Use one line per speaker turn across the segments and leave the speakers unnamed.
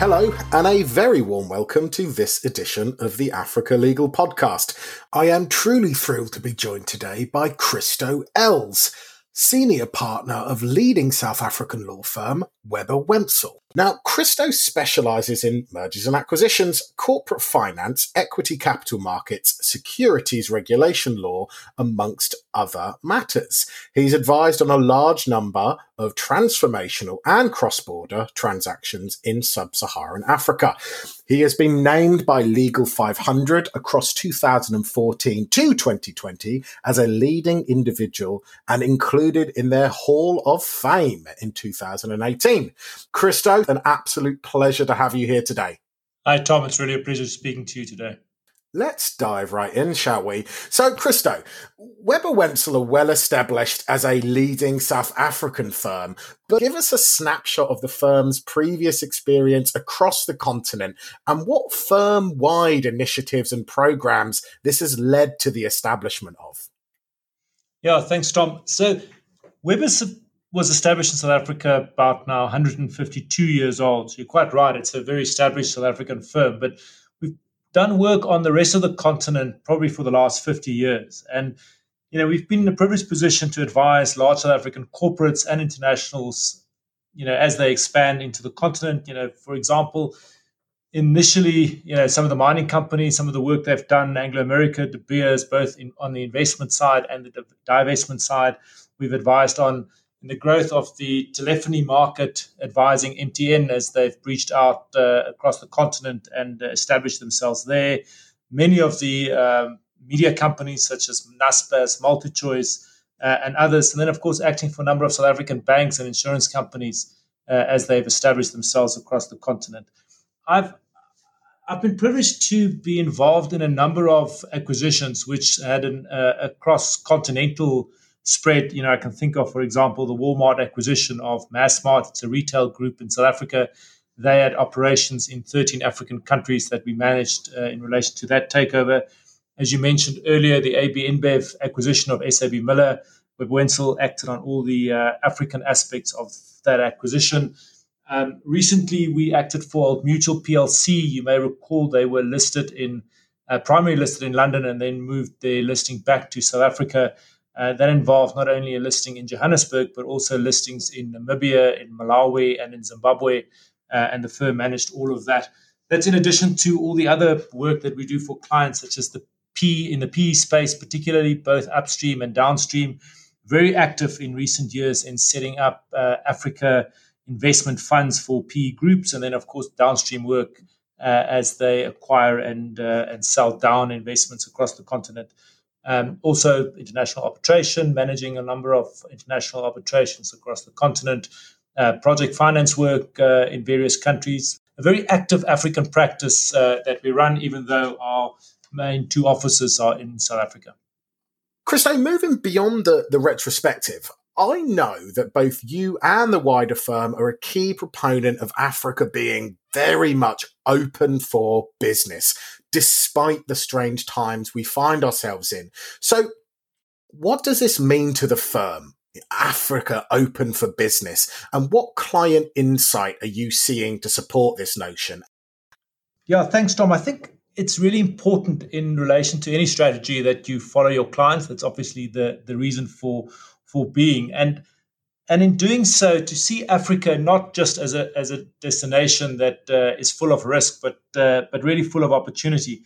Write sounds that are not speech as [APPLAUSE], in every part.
Hello, and a very warm welcome to this edition of the Africa Legal Podcast. I am truly thrilled to be joined today by Christo Els, senior partner of leading South African law firm Webber Wentzel. Now, Christo specializes in mergers and acquisitions, corporate finance, equity capital markets, securities regulation law, amongst other matters. He's advised on a large number of transformational and cross border transactions in sub Saharan Africa. He has been named by Legal 500 across 2014 to 2020 as a leading individual and included in their Hall of Fame in 2018. Christo, an absolute pleasure to have you here today.
Hi, Tom. It's really a pleasure speaking to you today.
Let's dive right in, shall we? So, Christo, Webber Wentzel are well established as a leading South African firm, but give us a snapshot of the firm's previous experience across the continent and what firm wide initiatives and programs this has led to the establishment of.
Yeah, thanks, Tom. So, Webber's was established in South Africa about now 152 years old. So you're quite right; it's a very established South African firm. But done work on the rest of the continent probably for the last 50 years, and you know we've been in a privileged position to advise large South African corporates and internationals, you know, as they expand into the continent. You know, for example. Initially, you know, some of the mining companies, some of the work they've done, in Anglo America, De Beers, both in, on the investment side and the divestment side, we've advised on in the growth of the telephony market, advising MTN as they've reached out uh, across the continent and established themselves there. Many of the um, media companies, such as Naspers, MultiChoice, uh, and others, and then, of course, acting for a number of South African banks and insurance companies uh, as they've established themselves across the continent. I've I've been privileged to be involved in a number of acquisitions which had an, uh, a cross continental spread. You know, I can think of, for example, the Walmart acquisition of Massmart. It's a retail group in South Africa. They had operations in 13 African countries that we managed uh, in relation to that takeover. As you mentioned earlier, the AB InBev acquisition of SAB Miller, Webber Wentzel acted on all the uh, African aspects of that acquisition. Um, recently, we acted for Old Mutual PLC. You may recall they were listed in, uh, primarily listed in London and then moved their listing back to South Africa uh, that involved not only a listing in Johannesburg, but also listings in Namibia, in Malawi, and in Zimbabwe. Uh, and the firm managed all of that. That's in addition to all the other work that we do for clients, such as the P in the PE space, particularly both upstream and downstream. Very active in recent years in setting up uh, Africa investment funds for PE groups, and then of course downstream work uh, as they acquire and uh, and sell down investments across the continent. Um, also, international arbitration, managing a number of international arbitrations across the continent, uh, project finance work uh, in various countries, a very active African practice uh, that we run, even though our main two offices are in South Africa.
Christo, moving beyond the, the retrospective, I know that both you and the wider firm are a key proponent of Africa being very much open for business, despite the strange times we find ourselves in. So, what does this mean to the firm? Africa open for business, and what client insight are you seeing to support this notion?
Yeah, thanks, Tom. I think it's really important in relation to any strategy that you follow your clients. That's obviously the the reason for for being. And and in doing so, to see Africa not just as a as a destination that uh, is full of risk, but uh, but really full of opportunity.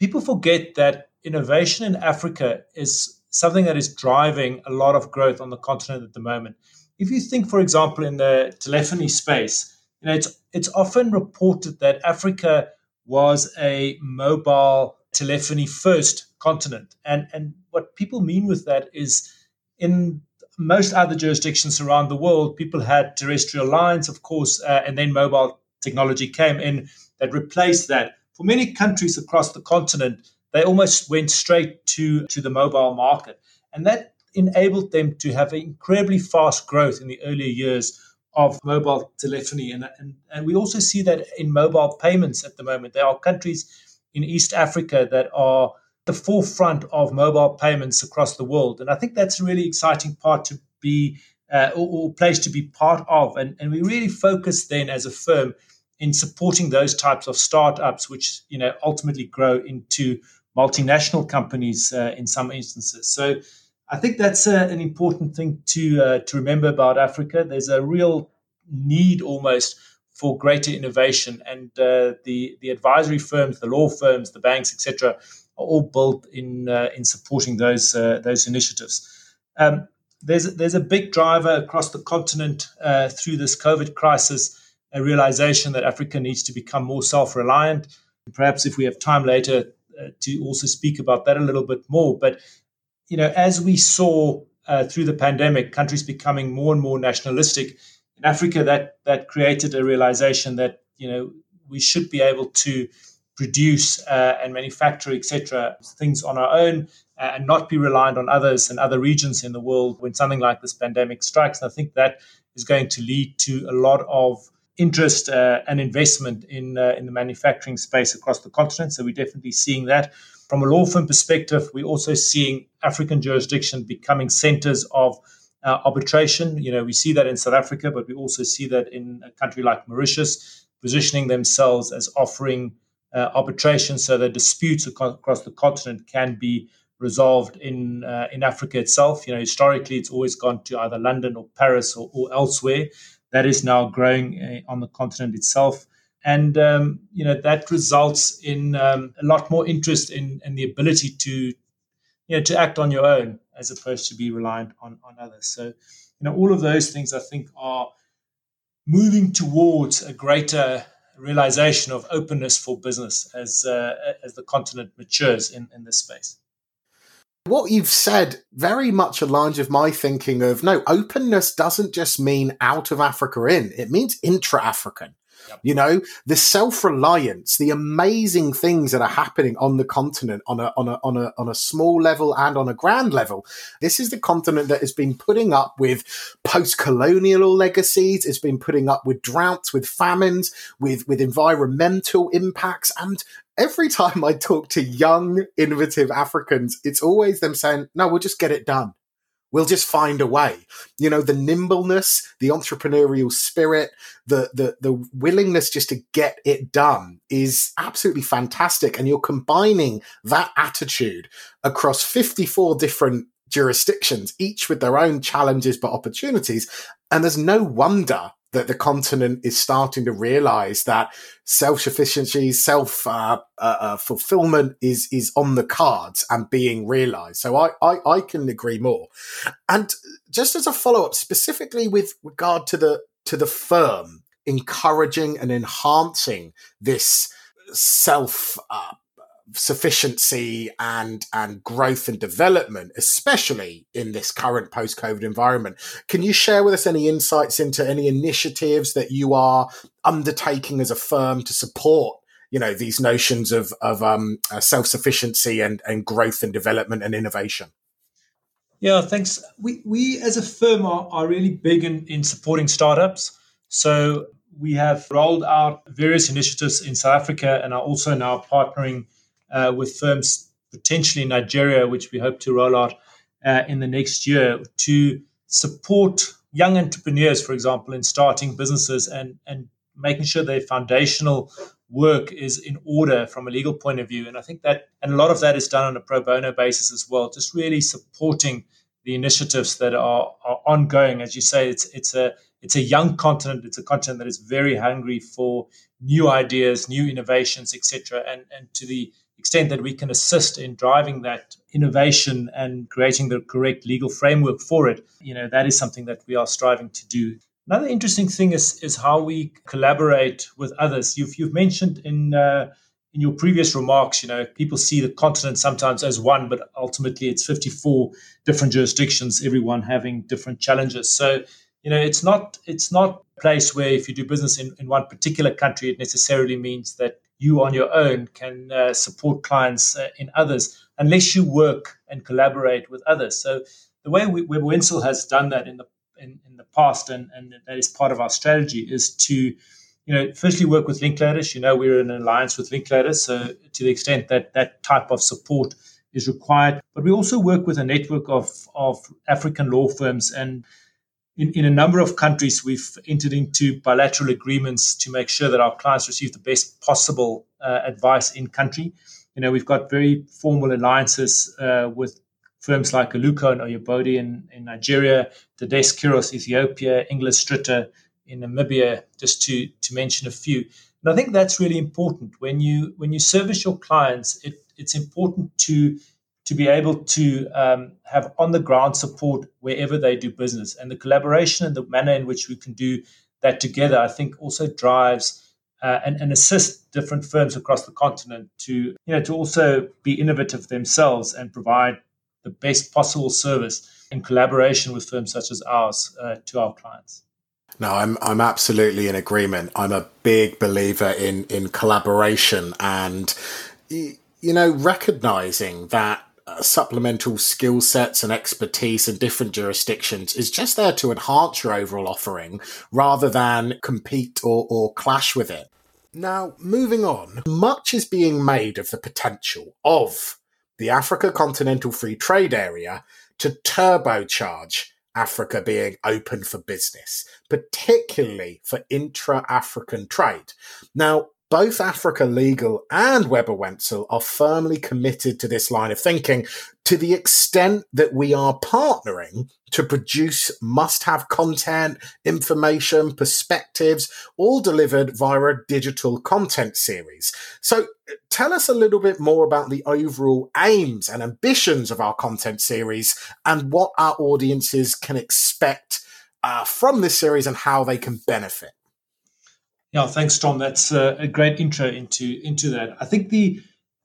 People forget that innovation in Africa is something that is driving a lot of growth on the continent at the moment. If you think, for example, in the telephony space, you know it's it's often reported that Africa was a mobile telephony first continent, and and what people mean with that is in most other jurisdictions around the world, people had terrestrial lines, of course, uh, and then mobile technology came in that replaced that. For many countries across the continent, they almost went straight to, to the mobile market. And that enabled them to have incredibly fast growth in the earlier years of mobile telephony. And, and, and we also see that in mobile payments at the moment. There are countries in East Africa that are the forefront of mobile payments across the world. And I think that's a really exciting part to be uh, or, or place to be part of. And, and we really focus then as a firm in supporting those types of startups, which you know ultimately grow into multinational companies uh, in some instances. So I think that's uh, an important thing to uh, to remember about Africa. There's a real need almost for greater innovation, and uh, the the advisory firms, the law firms, the banks, etc., all built in uh, in supporting those uh, those initiatives. Um, there's there's a big driver across the continent uh, through this COVID crisis, a realization that Africa needs to become more self reliant. Perhaps if we have time later to also speak about that a little bit more, but you know, as we saw uh, through the pandemic, countries becoming more and more nationalistic in Africa, that that created a realization that you know we should be able to produce uh, and manufacture, etc., things on our own uh, and not be reliant on others and other regions in the world when something like this pandemic strikes. And I think that is going to lead to a lot of interest uh, and investment in uh, in the manufacturing space across the continent. So we're definitely seeing that. From a law firm perspective, we're also seeing African jurisdiction becoming centers of uh, arbitration. You know, we see that in South Africa, but we also see that in a country like Mauritius, positioning themselves as offering uh, arbitration so that disputes across the continent can be resolved in uh, in Africa itself. You know, historically, it's always gone to either London or Paris or, or elsewhere. That is now growing uh, on the continent itself and um, you know that results in um, a lot more interest in, in the ability to you know to act on your own as opposed to be reliant on, on others so you know all of those things i think are moving towards a greater realization of openness for business as uh, as the continent matures in, in this space.
What you've said very much aligns with my thinking of no openness doesn't just mean out of africa in it means intra-african Yep. You know, the self-reliance, the amazing things that are happening on the continent on a, on a, on a, on a small level and on a grand level. This is the continent that has been putting up with post-colonial legacies. It's been putting up with droughts, with famines, with, with environmental impacts. And every [LAUGHS] time I talk to young, innovative Africans, it's always them saying, no, we'll just get it done. We'll just find a way. You know, the nimbleness, the entrepreneurial spirit, the, the, the willingness just to get it done is absolutely fantastic. And you're combining that attitude across 54 different jurisdictions, each with their own challenges but opportunities. And there's no wonder that the continent is starting to realize that self uh, uh, uh, fulfillment is is on the cards and being realized. So I, I, I can agree more. And just as a follow up, specifically with regard to the to the firm encouraging and enhancing this self uh, sufficiency and and growth and development, especially in this current post COVID environment. Can you share with us any insights into any initiatives that you are undertaking as a firm to support? You know these notions of of um, uh, self sufficiency and and growth and development and innovation.
Yeah, thanks. We we as a firm are, are really big in, in supporting startups. So we have rolled out various initiatives in South Africa and are also now partnering uh, with firms potentially in Nigeria, which we hope to roll out uh, in the next year to support young entrepreneurs, for example, in starting businesses and, and making sure their foundational work is in order from a legal point of view. And I think that, and a lot of that is done on a pro bono basis as well, just really supporting the initiatives that are, are ongoing. As you say, it's, it's a, it's a young continent. It's a continent that is very hungry for new ideas, new innovations, etc. And, and to the extent that we can assist in driving that innovation and creating the correct legal framework for it, you know, that is something that we are striving to do. Another interesting thing is is how we collaborate with others. You've you've mentioned in uh, in your previous remarks, you know, people see the continent sometimes as one, but ultimately it's 54 different jurisdictions, everyone having different challenges. So, you know, it's not it's not a place where if you do business in, in one particular country, it necessarily means that you on your own can uh, support clients uh, in others unless you work and collaborate with others. So the way we, Webber Wentzel has done that in the in, in the past, and, and that is part of our strategy, is to you know firstly work with Linklaters. You know we're in an alliance with Linklaters, so to the extent that that type of support is required, but we also work with a network of of African law firms and in, in a number of countries, we've entered into bilateral agreements to make sure that our clients receive the best possible uh, advice in country. You know, we've got very formal alliances uh, with firms like Aluko and Oyebode in, in Nigeria, Tadesse Kiros, Ethiopia, Engling Stritter in Namibia, just to, to mention a few. And I think that's really important. When you when you service your clients, it, it's important to to be able to um, have on the ground support wherever they do business. And the collaboration and the manner in which we can do that together, I think, also drives uh, and, and different firms across the continent to you know to also be innovative themselves and provide the best possible service in collaboration with firms such as ours uh, to our clients.
No, I'm I'm absolutely in agreement. I'm a big believer in in collaboration and you know recognizing that uh, supplemental skill sets and expertise in different jurisdictions is just there to enhance your overall offering rather than compete or, or clash with it. Now, moving on, much is being made of the potential of the Africa Continental Free Trade Area to turbocharge Africa being open for business, particularly for intra African trade. Now, both Africa Legal and Webber Wentzel are firmly committed to this line of thinking to the extent that we are partnering to produce must have content, information, perspectives, all delivered via a digital content series. So tell us a little bit more about the overall aims and ambitions of our content series and what our audiences can expect uh, from this series and how they can benefit.
Yeah, thanks, Tom. That's a, great intro into into that. I think the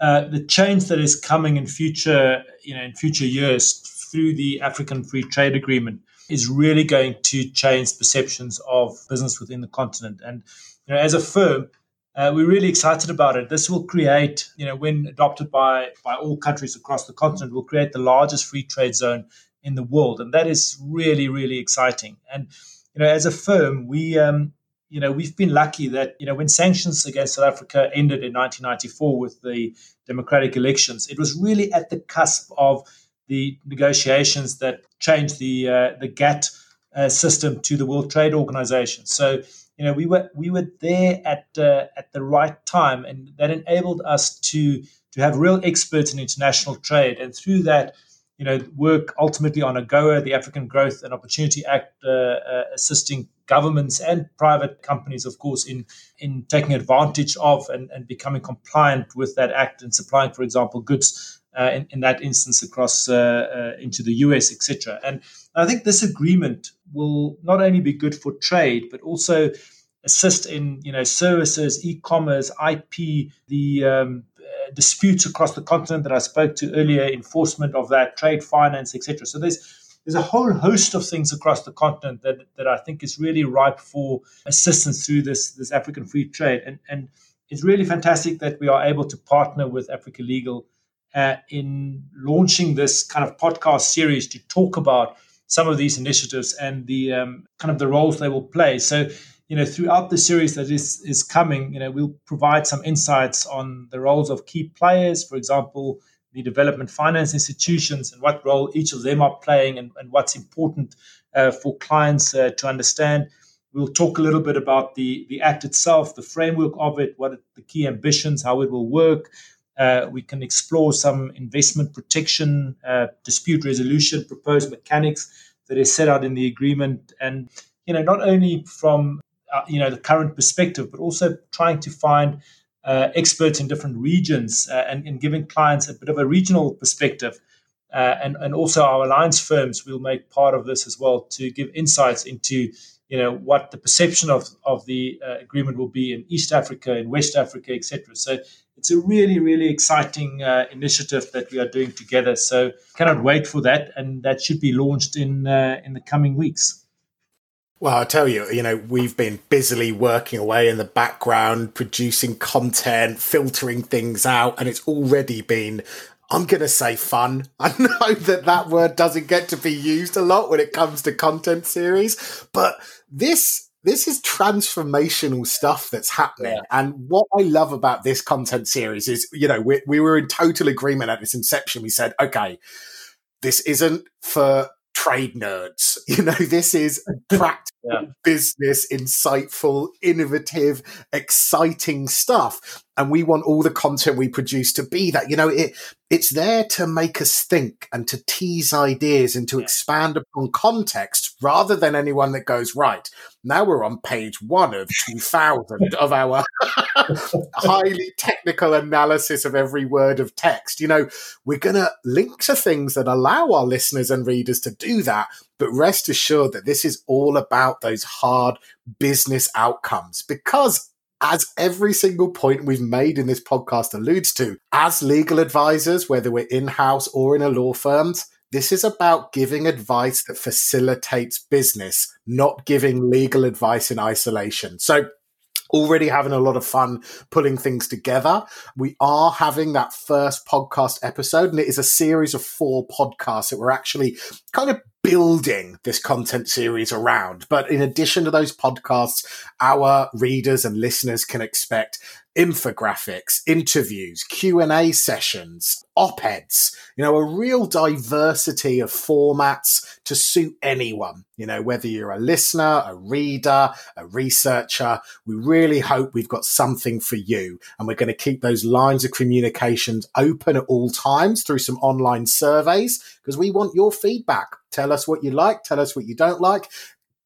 uh, the change that is coming in future, you know, in future years through the African Free Trade Agreement is really going to change perceptions of business within the continent. And you know, as a firm, uh, we're really excited about it. This will create, you know, when adopted by by all countries across the continent, will create the largest free trade zone in the world, and that is really, really exciting. And you know, as a firm, we um, you know, we've been lucky that, you know, when sanctions against South Africa ended in 1994 with the democratic elections, it was really at the cusp of the negotiations that changed the uh, the GATT uh, system to the World Trade Organization. So, you know, we were we were there at uh, at the right time, and that enabled us to to have real experts in international trade, and through that, you know, work ultimately on a AGOA, the African Growth and Opportunity Act, uh, uh, assisting governments and private companies, of course, in in taking advantage of and, and becoming compliant with that act and supplying, for example, goods uh, in, in, that instance across uh, uh, into the US, etc. And I think this agreement will not only be good for trade, but also assist in you know services, e-commerce, IP, the um, disputes across the continent that I spoke to earlier, enforcement of that, trade finance, etc. So there's there's a whole host of things across the continent that, that I think is really ripe for assistance through this this African free trade. And and it's really fantastic that we are able to partner with Africa Legal uh, in launching this kind of podcast series to talk about some of these initiatives and the um, kind of the roles they will play. So you know, throughout the series that is is coming, you know, we'll provide some insights on the roles of key players, for example, the development finance institutions and what role each of them are playing and, and what's important uh, for clients uh, to understand. We'll talk a little bit about the, the act itself, the framework of it, what the key ambitions, how it will work. Uh, we can explore some investment protection, uh, dispute resolution, proposed mechanics that is set out in the agreement. And, you know, not only from uh, you know the current perspective, but also trying to find uh, experts in different regions uh, and, and, giving clients a bit of a regional perspective. Uh, and, and also our alliance firms will make part of this as well to give insights into you know what the perception of, of the uh, agreement will be in East Africa, in West Africa, etc. So it's a really, really exciting uh, initiative that we are doing together. So cannot wait for that, and that should be launched in in the coming weeks.
Well, I tell you, you know, we've been busily working away in the background, producing content, filtering things out, and it's already been, I'm going to say fun. [LAUGHS] I know that that word doesn't get to be used a lot when it comes to content series, but this this is transformational stuff that's happening. Yeah. And what I love about this content series is, you know, we, we were in total agreement at its inception. We said, okay, this isn't for trade nerds. [LAUGHS] You know, this is practical [LAUGHS] yeah. business, insightful, innovative, exciting stuff. And we want all the content we produce to be that. You know, it it's there to make us think and to tease ideas and to yeah. expand upon context rather than anyone that goes, right, now we're on page one of 2000 of our [LAUGHS] highly technical analysis of every word of text. You know, we're going to link to things that allow our listeners and readers to do that. But rest assured that this is all about those hard business outcomes because as every single point we've made in this podcast alludes to, as legal advisors, whether we're in house or in a law firm, this is about giving advice that facilitates business, not giving legal advice in isolation. So, already having a lot of fun pulling things together. We are having that first podcast episode, and it is a series of four podcasts that we're actually kind of building this content series around. But in addition to those podcasts, our readers and listeners can expect infographics, interviews, Q&A sessions, op-eds, you know, a real diversity of formats to suit anyone, you know, whether you're a listener, a reader, a researcher, we really hope we've got something for you. And we're going to keep those lines of communications open at all times through some online surveys because we want your feedback. Tell us what you like, tell us what you don't like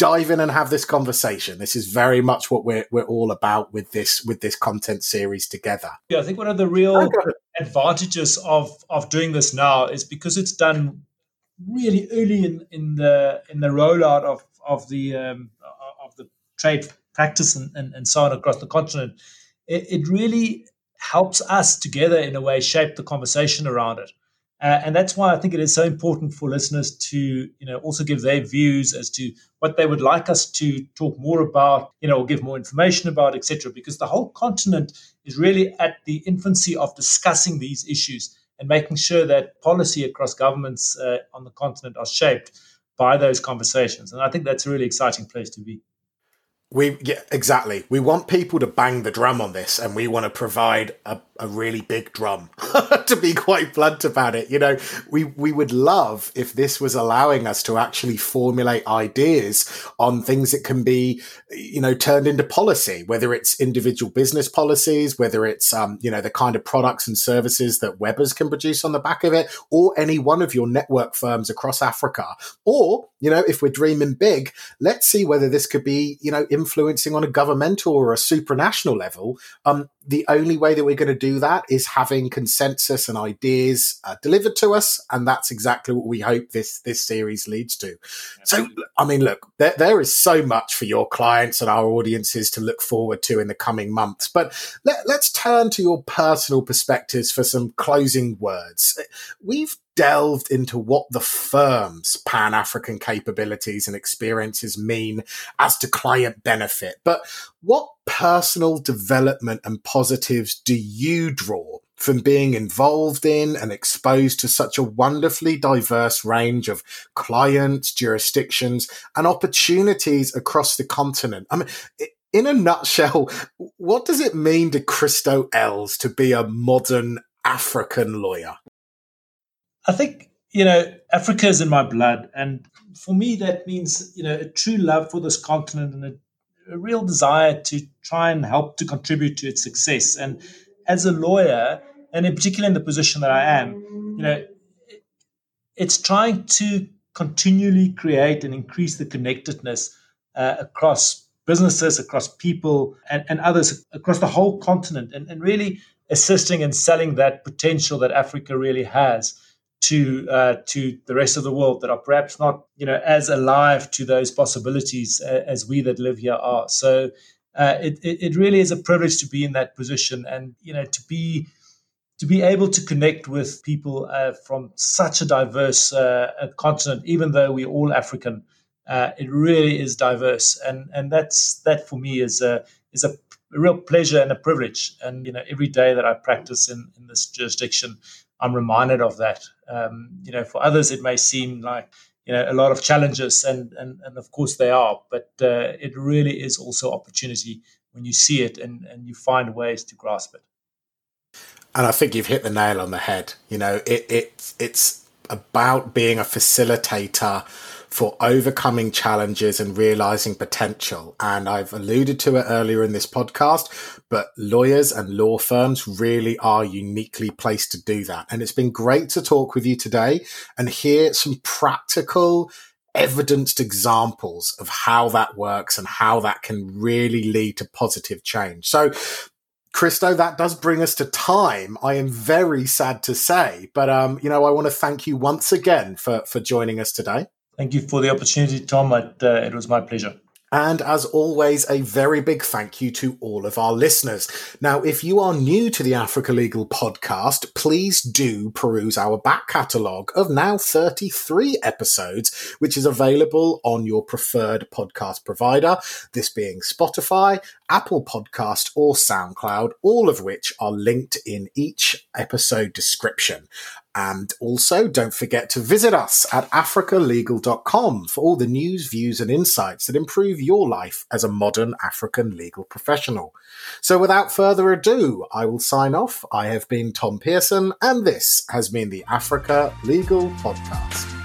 dive in and have this conversation. This is very much what we're we're all about with this with this content series together.
Yeah, I think one of the real advantages of of doing this now is because it's done really early in, in the in the rollout of of the um, of the trade practice and, and, and so on across the continent. It, it really helps us together in a way shape the conversation around it. Uh, and that's why I think it is so important for listeners to, you know, also give their views as to what they would like us to talk more about, you know, or give more information about, etc. Because the whole continent is really at the infancy of discussing these issues and making sure that policy across governments uh, on the continent are shaped by those conversations. And I think that's a really exciting place to be.
We yeah, exactly. We want people to bang the drum on this, and we want to provide a, a really big drum. [LAUGHS] to be quite blunt about it, you know, we we would love if this was allowing us to actually formulate ideas on things that can be, you know, turned into policy. Whether it's individual business policies, whether it's um, you know, the kind of products and services that Webers can produce on the back of it, or any one of your network firms across Africa, or you know, if we're dreaming big, let's see whether this could be, you know influencing on a governmental or a supranational level, um, the only way that we're going to do that is having consensus and ideas uh, delivered to us, and that's exactly what we hope this this series leads to. So, I mean, look, there, there is so much for your clients and our audiences to look forward to in the coming months. But let, let's turn to your personal perspectives for some closing words. We've delved into what the firm's Pan African capabilities and experiences mean as to client benefit. But what personal development and positives do you draw from being involved in and exposed to such a wonderfully diverse range of clients, jurisdictions, and opportunities across the continent? I mean, in a nutshell, what does it mean to Christo Els to be a modern African lawyer?
I think, you know, Africa is in my blood. And for me, that means, you know, a true love for this continent and a, a real desire to try and help to contribute to its success. And as a lawyer, and in particular in the position that I am, you know, it's trying to continually create and increase the connectedness uh, across businesses, across people, and, and others across the whole continent, and, and really assisting and selling that potential that Africa really has to uh, to the rest of the world that are perhaps not you know as alive to those possibilities uh, as we that live here are. So uh, it, it really is a privilege to be in that position and you know to be to be able to connect with people uh, from such a diverse uh, continent, even though we're all African. Uh, it really is diverse, and and that's that for me is a is a a real pleasure and a privilege. And you know, every day that I practice in, in this jurisdiction, I'm reminded of that. Um, you know, for others, it may seem like you know a lot of challenges, and and and of course they are, but uh, it really is also opportunity when you see it and and you find ways to grasp it.
And I think you've hit the nail on the head. You know, it it it's about being a facilitator for overcoming challenges and realizing potential. And I've alluded to it earlier in this podcast, but lawyers and law firms really are uniquely placed to do that. And it's been great to talk with you today and hear some practical evidenced examples of how that works and how that can really lead to positive change. So Christo, that does bring us to time. I am very sad to say, but um, you know, I want to thank you once again for for joining us today.
Thank you for the opportunity, Tom. It, uh, it was my pleasure.
And as always, a very big thank you to all of our listeners. Now, if you are new to the Africa Legal podcast, please do peruse our back catalogue of now 33 episodes, which is available on your preferred podcast provider, this being Spotify, Apple Podcast, or SoundCloud, all of which are linked in each episode description. And also, don't forget to visit us at africalegal.com for all the news, views, and insights that improve your life as a modern African legal professional. So, without further ado, I will sign off. I have been Tom Pearson, and this has been the Africa Legal Podcast.